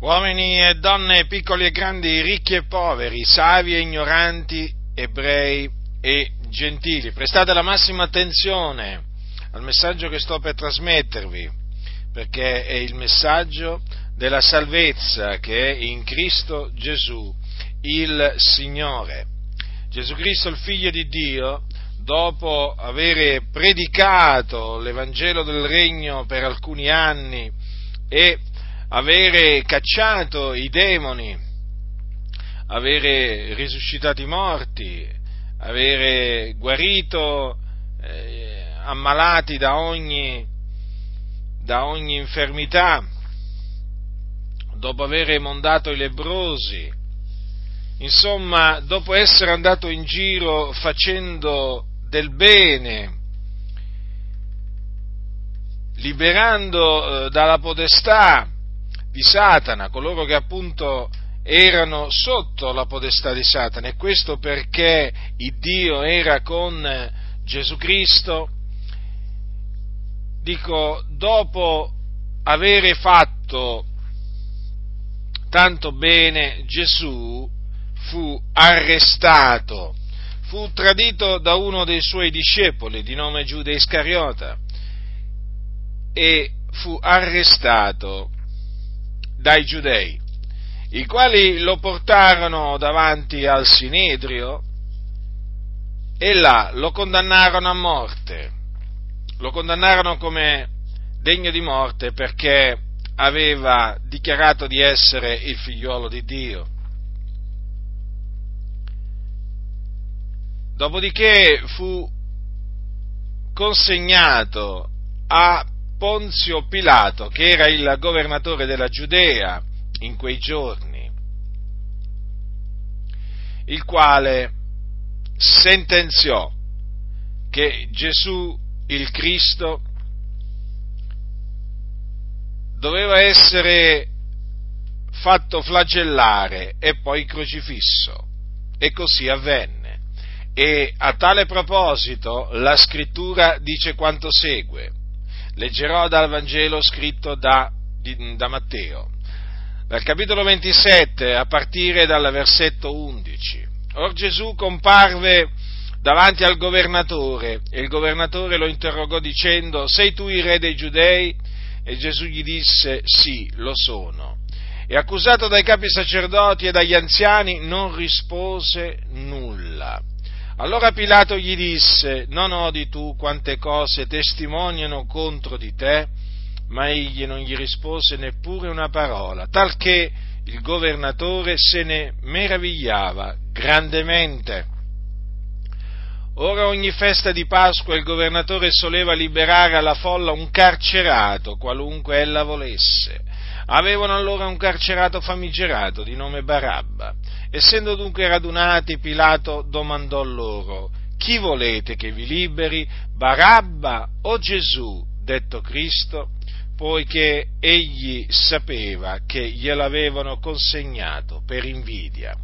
uomini e donne, piccoli e grandi, ricchi e poveri, savi e ignoranti, ebrei e gentili, prestate la massima attenzione al messaggio che sto per trasmettervi, perché è il messaggio della salvezza che è in Cristo Gesù, il Signore. Gesù Cristo, il Figlio di Dio, dopo aver predicato l'Evangelo del Regno per alcuni anni e avere cacciato i demoni, avere risuscitato i morti, avere guarito eh, ammalati da ogni, da ogni infermità, dopo aver mondato i lebrosi, insomma, dopo essere andato in giro facendo del bene, liberando eh, dalla potestà di Satana, coloro che appunto erano sotto la potestà di Satana, e questo perché Dio era con Gesù Cristo, dico, dopo avere fatto tanto bene, Gesù fu arrestato, fu tradito da uno dei suoi discepoli di nome Giuda Iscariota e fu arrestato dai giudei, i quali lo portarono davanti al Sinedrio e là lo condannarono a morte. Lo condannarono come degno di morte perché aveva dichiarato di essere il figliuolo di Dio. Dopodiché fu consegnato a Ponzio Pilato, che era il governatore della Giudea in quei giorni, il quale sentenziò che Gesù il Cristo doveva essere fatto flagellare e poi crocifisso. E così avvenne. E a tale proposito la scrittura dice quanto segue. Leggerò dal Vangelo scritto da, da Matteo, dal capitolo 27 a partire dal versetto 11. Or Gesù comparve davanti al governatore e il governatore lo interrogò dicendo, sei tu il re dei giudei? E Gesù gli disse, sì, lo sono. E accusato dai capi sacerdoti e dagli anziani non rispose nulla. Allora Pilato gli disse, non odi tu quante cose testimoniano contro di te? Ma egli non gli rispose neppure una parola, talché il governatore se ne meravigliava grandemente. Ora ogni festa di Pasqua il governatore soleva liberare alla folla un carcerato, qualunque ella volesse. Avevano allora un carcerato famigerato di nome Barabba. Essendo dunque radunati, Pilato domandò loro, chi volete che vi liberi, Barabba o Gesù, detto Cristo? Poiché egli sapeva che gliel'avevano consegnato per invidia.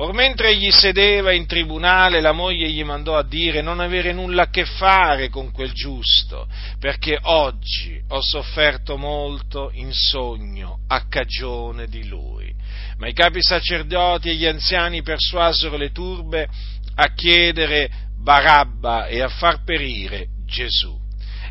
Or mentre egli sedeva in tribunale, la moglie gli mandò a dire non avere nulla a che fare con quel giusto, perché oggi ho sofferto molto in sogno a cagione di lui. Ma i capi sacerdoti e gli anziani persuasero le turbe a chiedere Barabba e a far perire Gesù.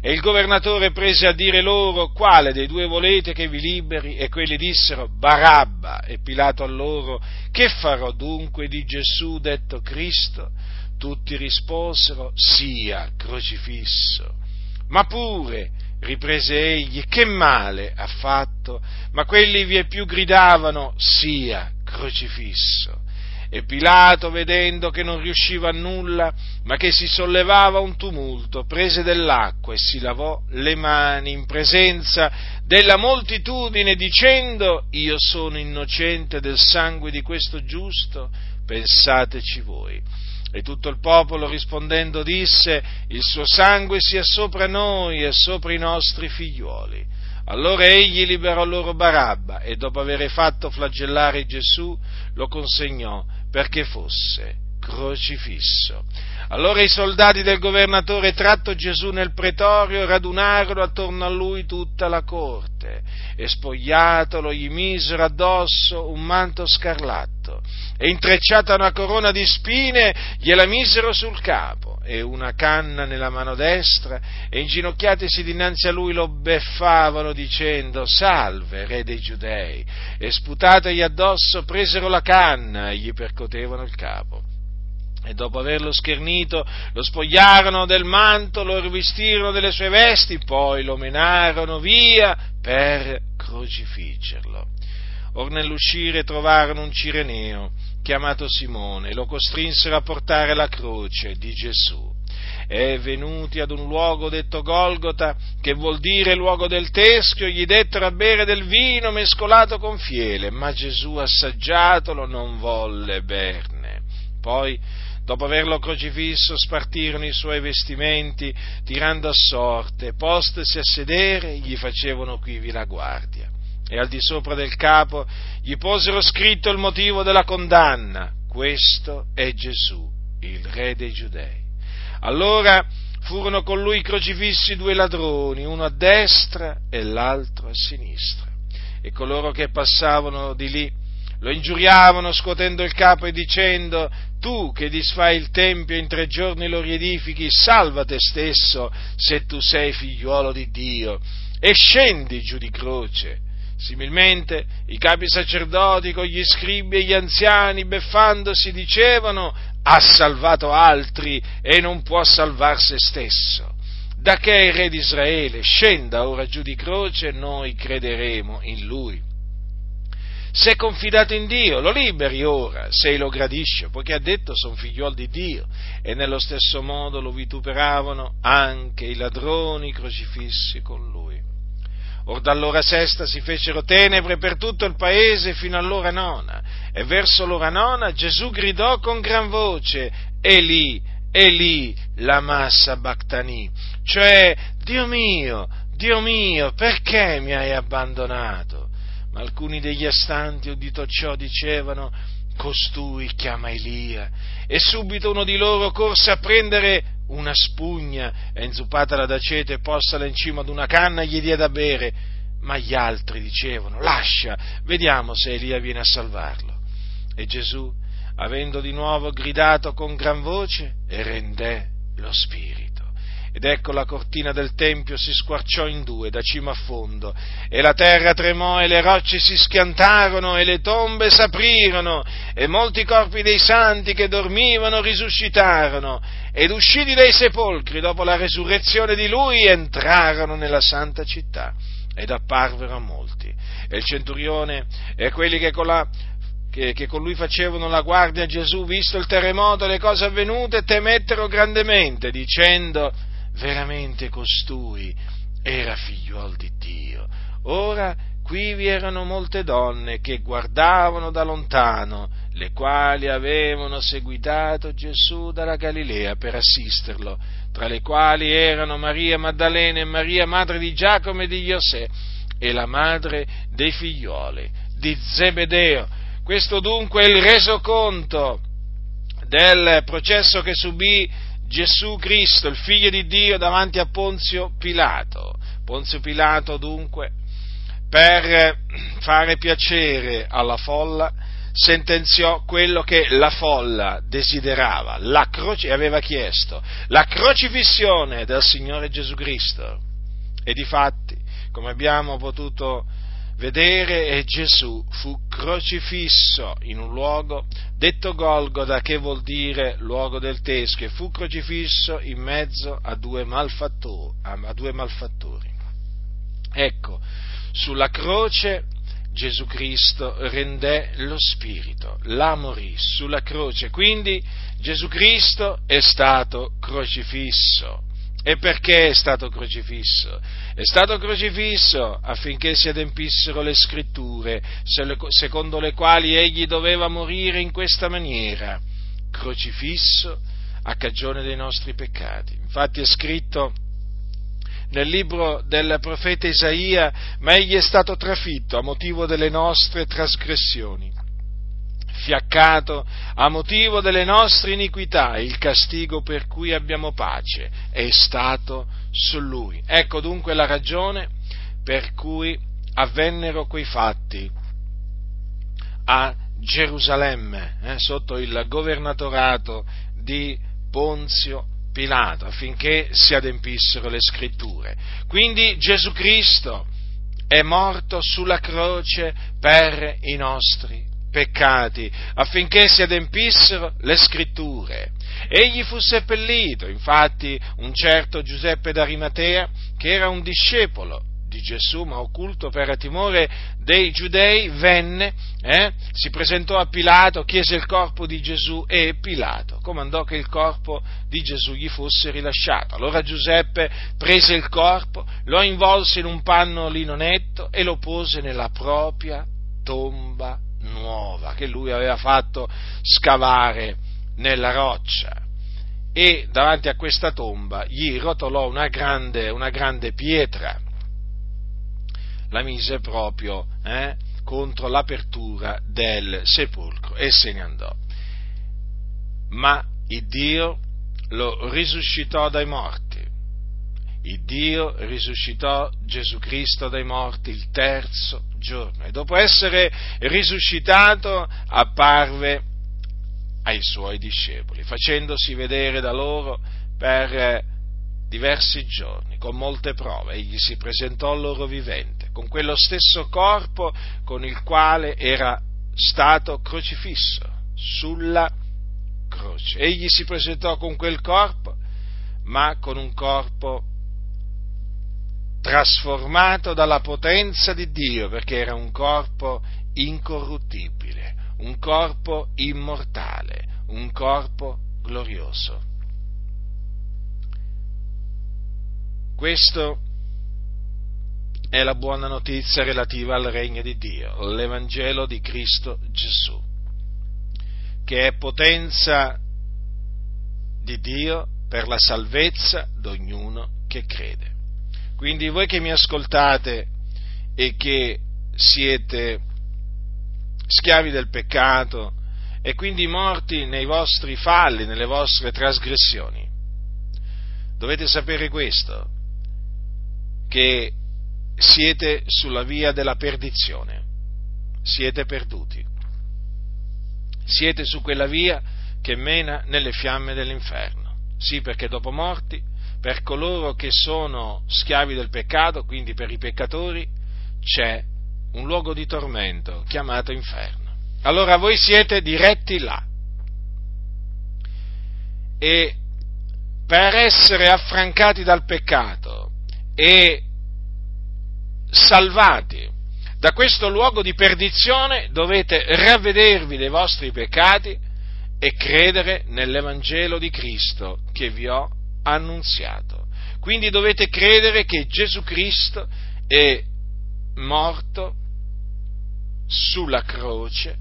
E il governatore prese a dire loro quale dei due volete che vi liberi e quelli dissero Barabba e Pilato a loro che farò dunque di Gesù detto Cristo? Tutti risposero sia crocifisso. Ma pure, riprese egli, che male ha fatto? Ma quelli vie più gridavano sia crocifisso. E Pilato, vedendo che non riusciva a nulla, ma che si sollevava un tumulto, prese dell'acqua e si lavò le mani in presenza della moltitudine, dicendo, io sono innocente del sangue di questo giusto, pensateci voi. E tutto il popolo rispondendo disse, il suo sangue sia sopra noi e sopra i nostri figliuoli. Allora egli liberò loro Barabba e dopo aver fatto flagellare Gesù lo consegnò perché fosse crocifisso. Allora i soldati del governatore, tratto Gesù nel pretorio, radunarono attorno a lui tutta la corte. E spogliatolo gli misero addosso un manto scarlatto. E intrecciata una corona di spine gliela misero sul capo. E una canna nella mano destra. E inginocchiatisi dinanzi a lui lo beffavano dicendo salve re dei giudei e sputategli addosso presero la canna e gli percotevano il capo e dopo averlo schernito lo spogliarono del manto, lo rivestirono delle sue vesti, poi lo menarono via per crocifiggerlo. Or nell'uscire trovarono un cireneo chiamato Simone lo costrinsero a portare la croce di Gesù. E venuti ad un luogo detto Golgota, che vuol dire luogo del teschio, gli dettero a bere del vino mescolato con fiele, ma Gesù assaggiatolo non volle berne. Poi dopo averlo crocifisso, spartirono i suoi vestimenti, tirando a sorte, postesi a sedere, gli facevano quivi la guardia. E al di sopra del capo gli posero scritto il motivo della condanna. Questo è Gesù, il Re dei Giudei. Allora furono con lui crocifissi due ladroni, uno a destra e l'altro a sinistra. E coloro che passavano di lì lo ingiuriavano scuotendo il capo e dicendo tu che disfai il Tempio e in tre giorni lo riedifichi, salva te stesso se tu sei figliuolo di Dio e scendi giù di croce. Similmente i capi sacerdoti con gli scribi e gli anziani beffandosi dicevano ha salvato altri e non può salvar se stesso. Da che il re di Israele scenda ora giù di croce noi crederemo in lui se confidato in Dio, lo liberi ora, se lo gradisce, poiché ha detto sono figliuol di Dio, e nello stesso modo lo vituperavano anche i ladroni crocifissi con lui. Or dall'ora sesta si fecero tenebre per tutto il paese fino all'ora nona, e verso l'ora nona Gesù gridò con gran voce, Eli, Eli, la massa Bactani, cioè, Dio mio, Dio mio, perché mi hai abbandonato? Alcuni degli astanti, udito ciò, dicevano, costui chiama Elia. E subito uno di loro corse a prendere una spugna e inzuppatela d'acete e possala in cima ad una canna gli diede da bere. Ma gli altri dicevano, lascia, vediamo se Elia viene a salvarlo. E Gesù, avendo di nuovo gridato con gran voce, rendè lo spirito. Ed ecco la cortina del Tempio si squarciò in due da cima a fondo, e la terra tremò e le rocce si schiantarono e le tombe s'aprirono, e molti corpi dei santi che dormivano risuscitarono, ed usciti dai sepolcri dopo la resurrezione di lui entrarono nella santa città, ed apparvero a molti. E il centurione e quelli che con la che, che, con lui facevano la guardia a Gesù, visto il terremoto e le cose avvenute, temettero grandemente, dicendo veramente costui era figliuol di Dio. Ora qui vi erano molte donne che guardavano da lontano, le quali avevano seguitato Gesù dalla Galilea per assisterlo, tra le quali erano Maria Maddalena e Maria madre di Giacomo e di Giosè e la madre dei figlioli di Zebedeo. Questo dunque è il resoconto del processo che subì Gesù Cristo, il figlio di Dio, davanti a Ponzio Pilato. Ponzio Pilato dunque, per fare piacere alla folla, sentenziò quello che la folla desiderava, la croce, aveva chiesto, la crocifissione del Signore Gesù Cristo. E di fatti, come abbiamo potuto vedere Gesù fu crocifisso in un luogo detto Golgoda, che vuol dire luogo del teschio, e fu crocifisso in mezzo a due, a due malfattori. Ecco, sulla croce Gesù Cristo rendè lo spirito, la morì sulla croce, quindi Gesù Cristo è stato crocifisso e perché è stato crocifisso? È stato crocifisso affinché si adempissero le scritture, secondo le quali egli doveva morire in questa maniera, crocifisso a cagione dei nostri peccati. Infatti è scritto nel libro del profeta Isaia, ma egli è stato trafitto a motivo delle nostre trasgressioni, fiaccato a motivo delle nostre iniquità, il castigo per cui abbiamo pace è stato su lui. Ecco dunque la ragione per cui avvennero quei fatti a Gerusalemme, eh, sotto il governatorato di Ponzio Pilato, affinché si adempissero le scritture. Quindi Gesù Cristo è morto sulla croce per i nostri peccati, affinché si adempissero le scritture. Egli fu seppellito, infatti un certo Giuseppe d'Arimatea, che era un discepolo di Gesù, ma occulto per timore dei giudei, venne, eh, si presentò a Pilato, chiese il corpo di Gesù e Pilato comandò che il corpo di Gesù gli fosse rilasciato. Allora Giuseppe prese il corpo, lo involse in un panno linonetto e lo pose nella propria tomba nuova che lui aveva fatto scavare nella roccia e davanti a questa tomba gli rotolò una grande, una grande pietra la mise proprio eh, contro l'apertura del sepolcro e se ne andò. Ma il Dio lo risuscitò dai morti. Il Dio risuscitò Gesù Cristo dai morti il terzo giorno e dopo essere risuscitato apparve ai suoi discepoli, facendosi vedere da loro per diversi giorni, con molte prove. Egli si presentò loro vivente con quello stesso corpo con il quale era stato crocifisso sulla croce. Egli si presentò con quel corpo, ma con un corpo trasformato dalla potenza di Dio, perché era un corpo incorruttibile, un corpo immortale, un corpo glorioso. Questo è la buona notizia relativa al regno di Dio, l'Evangelo di Cristo Gesù, che è potenza di Dio per la salvezza di ognuno che crede. Quindi voi che mi ascoltate e che siete schiavi del peccato e quindi morti nei vostri falli, nelle vostre trasgressioni, dovete sapere questo, che siete sulla via della perdizione, siete perduti, siete su quella via che mena nelle fiamme dell'inferno. Sì, perché dopo morti, per coloro che sono schiavi del peccato, quindi per i peccatori, c'è un luogo di tormento chiamato inferno. Allora voi siete diretti là. E per essere affrancati dal peccato e salvati da questo luogo di perdizione dovete ravvedervi dei vostri peccati e credere nell'Evangelo di Cristo che vi ho annunziato. Quindi dovete credere che Gesù Cristo è morto sulla croce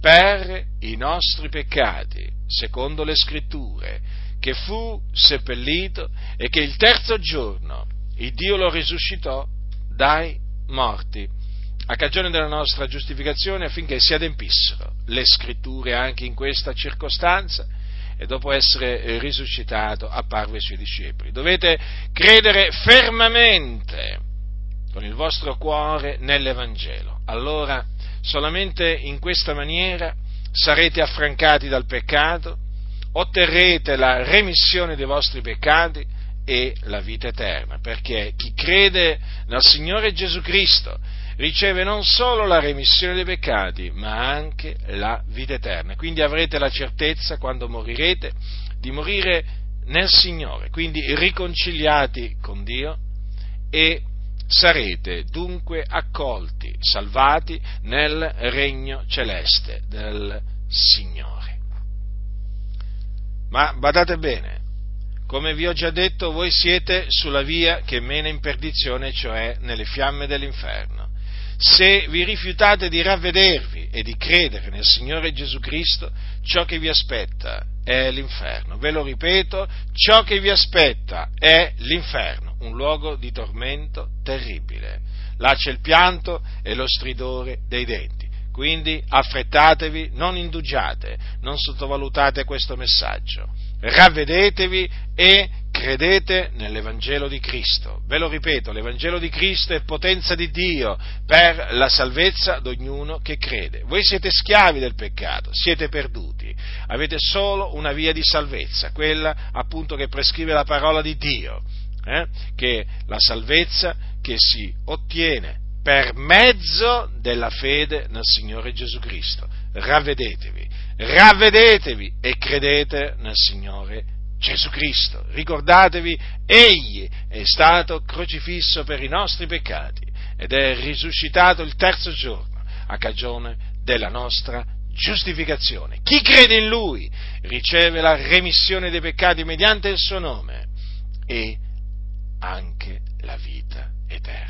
per i nostri peccati, secondo le scritture, che fu seppellito e che il terzo giorno il Dio lo risuscitò dai morti, a cagione della nostra giustificazione affinché si adempissero le scritture anche in questa circostanza e dopo essere risuscitato apparve ai suoi discepoli. Dovete credere fermamente con il vostro cuore nell'Evangelo. Allora solamente in questa maniera sarete affrancati dal peccato, otterrete la remissione dei vostri peccati e la vita eterna, perché chi crede nel Signore Gesù Cristo riceve non solo la remissione dei peccati, ma anche la vita eterna. Quindi avrete la certezza, quando morirete, di morire nel Signore, quindi riconciliati con Dio e sarete dunque accolti, salvati nel regno celeste del Signore. Ma badate bene, come vi ho già detto, voi siete sulla via che mena in perdizione, cioè nelle fiamme dell'inferno. Se vi rifiutate di ravvedervi e di credere nel Signore Gesù Cristo, ciò che vi aspetta è l'inferno. Ve lo ripeto, ciò che vi aspetta è l'inferno, un luogo di tormento terribile. Là c'è il pianto e lo stridore dei denti. Quindi affrettatevi, non indugiate, non sottovalutate questo messaggio. Ravvedetevi e credete nell'Evangelo di Cristo. Ve lo ripeto, l'Evangelo di Cristo è potenza di Dio per la salvezza di ognuno che crede. Voi siete schiavi del peccato, siete perduti, avete solo una via di salvezza, quella appunto che prescrive la parola di Dio, eh? che la salvezza che si ottiene per mezzo della fede nel Signore Gesù Cristo. Ravvedetevi, ravvedetevi e credete nel Signore Gesù Cristo. Ricordatevi, Egli è stato crocifisso per i nostri peccati ed è risuscitato il terzo giorno a cagione della nostra giustificazione. Chi crede in Lui riceve la remissione dei peccati mediante il suo nome e anche la vita eterna.